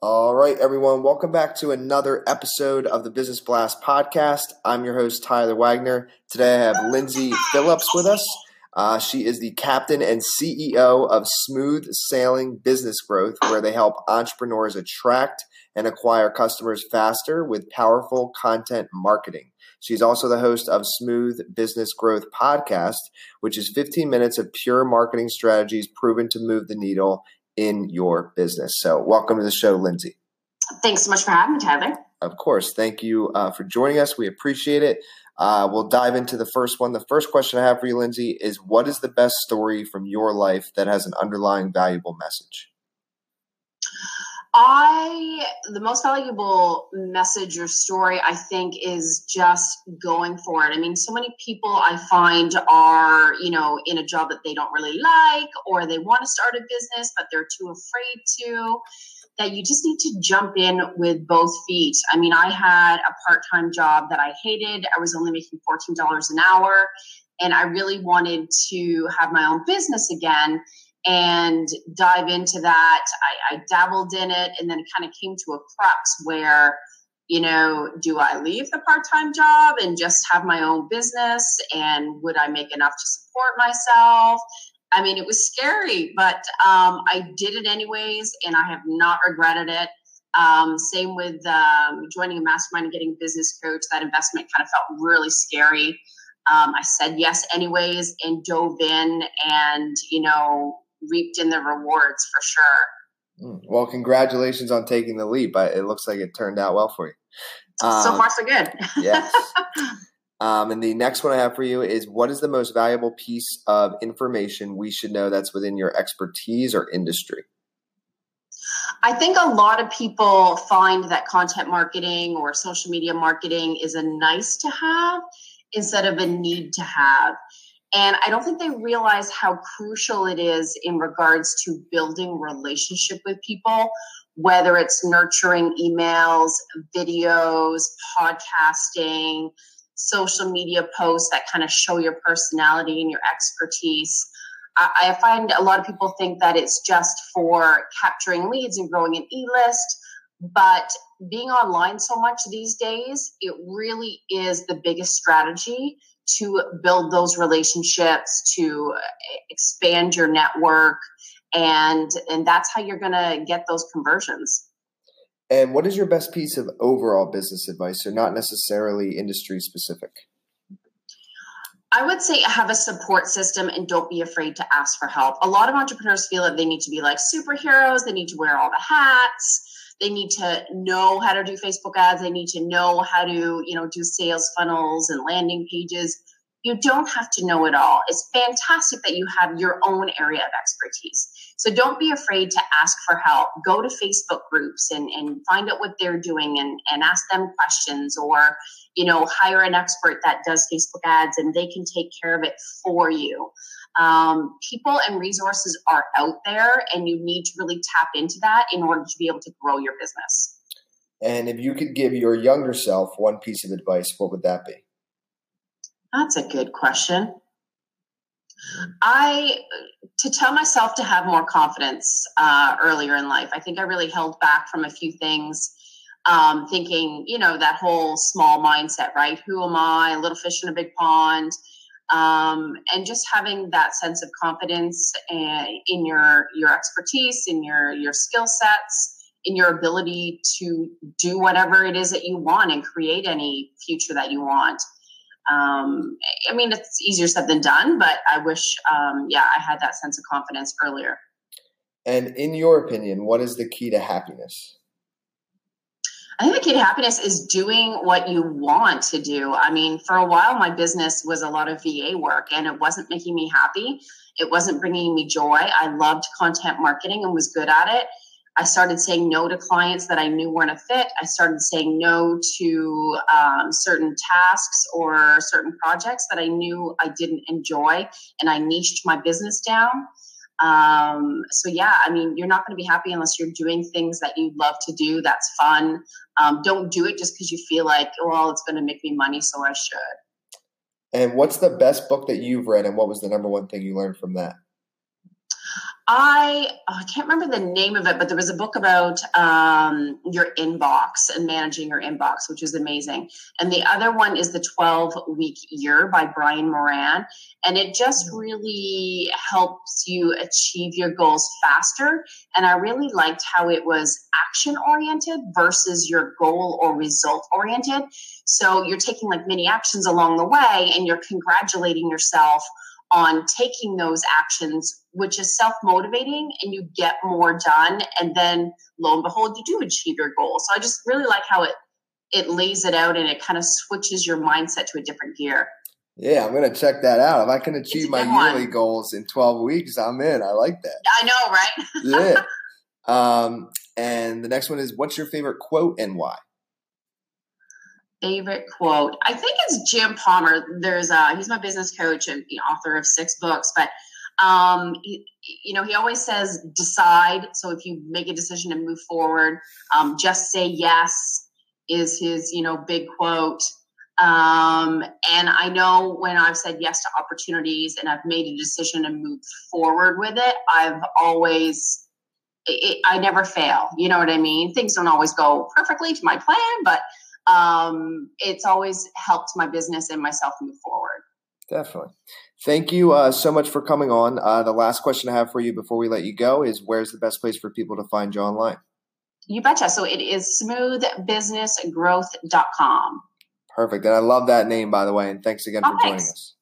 All right, everyone, welcome back to another episode of the Business Blast podcast. I'm your host, Tyler Wagner. Today I have Lindsay Phillips with us. Uh, she is the captain and CEO of Smooth Sailing Business Growth, where they help entrepreneurs attract and acquire customers faster with powerful content marketing. She's also the host of Smooth Business Growth Podcast, which is 15 minutes of pure marketing strategies proven to move the needle in your business. So, welcome to the show, Lindsay. Thanks so much for having me, Tyler. Of course. Thank you uh, for joining us. We appreciate it. Uh, we'll dive into the first one. The first question I have for you, Lindsay, is what is the best story from your life that has an underlying valuable message? I the most valuable message or story I think is just going for it. I mean, so many people I find are, you know, in a job that they don't really like or they want to start a business but they're too afraid to that you just need to jump in with both feet. I mean, I had a part-time job that I hated. I was only making $14 an hour and I really wanted to have my own business again and dive into that. I, I dabbled in it and then it kind of came to a crux where, you know, do I leave the part time job and just have my own business? And would I make enough to support myself? I mean, it was scary, but um, I did it anyways, and I have not regretted it. Um, same with um, joining a mastermind and getting a business coach. That investment kind of felt really scary. Um, I said yes anyways and dove in and, you know, reaped in the rewards for sure. Mm, well, congratulations on taking the leap. It looks like it turned out well for you. Um, so far, so good. yes. Um, and the next one I have for you is what is the most valuable piece of information we should know that's within your expertise or industry? I think a lot of people find that content marketing or social media marketing is a nice to have instead of a need to have. And I don't think they realize how crucial it is in regards to building relationship with people, whether it's nurturing emails, videos, podcasting, social media posts that kind of show your personality and your expertise. I, find a lot of people think that it's just for capturing leads and growing an e list. But being online so much these days, it really is the biggest strategy to build those relationships, to eh, expand your network, and and that's how you're going to get those conversions. And what is your best piece of overall business advice, so not necessarily industry specific? I would say have a support system and don't be afraid to ask for help. A lot of entrepreneurs feel that they need to be like superheroes, they need to wear all the hats they need to know how to do facebook ads. They need to know how to you know do sales funnels and landing pages you don't have to know it all it's fantastic that you have your own area of expertise so don't be afraid to ask for help go to facebook groups and, and find out what they're doing and, and ask them questions or you know hire an expert that does facebook ads and they can take care of it for you um, people and resources are out there, and you need to really tap into that in order to be able to grow your business. And if you could give your younger self one piece of advice, what would that be? That's a good question. I to tell myself to have more confidence uh, earlier in life. I think I really held back from a few things, um, thinking you know that whole small mindset, right? Who am I? A little fish in a big pond um, and just having that sense of confidence uh, in your your expertise, in your your skill sets, in your ability to do whatever it is that you want and create any future that you want. Um, I mean, it's easier said than done, but I wish, um, yeah, I had that sense of confidence earlier. And in your opinion, what is the key to happiness? I think the key to happiness is doing what you want to do. I mean, for a while, my business was a lot of VA work and it wasn't making me happy. It wasn't bringing me joy. I loved content marketing and was good at it. I started saying no to clients that I knew weren't a fit. I started saying no to um, certain tasks or certain projects that I knew I didn't enjoy, and I niched my business down. Um, so yeah, I mean, you're not going to be happy unless you're doing things that you love to do. That's fun. Um, don't do it just because you feel like, well, it's going to make me money, so I should. And what's the best book that you've read, and what was the number one thing you learned from that? I oh, I can't remember the name of it, but there was a book about um, your inbox and managing your inbox, which is amazing. And the other one is the 12 week year by Brian Moran, and it just mm-hmm. really helps you achieve your goals faster. And I really liked how it was action oriented versus your goal or result oriented. So you're taking like many actions along the way, and you're congratulating yourself on taking those actions, which is self motivating and you get more done. And then lo and behold, you do achieve your goal. So I just really like how it, it lays it out and it kind of switches your mindset to a different gear. Yeah, I'm gonna check that out. If I can achieve my yearly goals in 12 weeks, I'm in. I like that. I know, right? yeah. Um, and the next one is, what's your favorite quote and why? Favorite quote i think it's jim palmer there's a he's my business coach and the author of six books but um, he, you know he always says decide so if you make a decision to move forward um, just say yes is his you know big quote um, and i know when i've said yes to opportunities and i've made a decision and moved forward with it i've always it, I never fail. You know what I mean? Things don't always go perfectly to my plan, but um, it's always helped my business and myself move forward. Definitely. Thank you uh, so much for coming on. Uh, the last question I have for you before we let you go is where's the best place for people to find you online? You betcha. So it is smoothbusinessgrowth.com. Perfect. And I love that name, by the way. And thanks again oh, for thanks. joining us.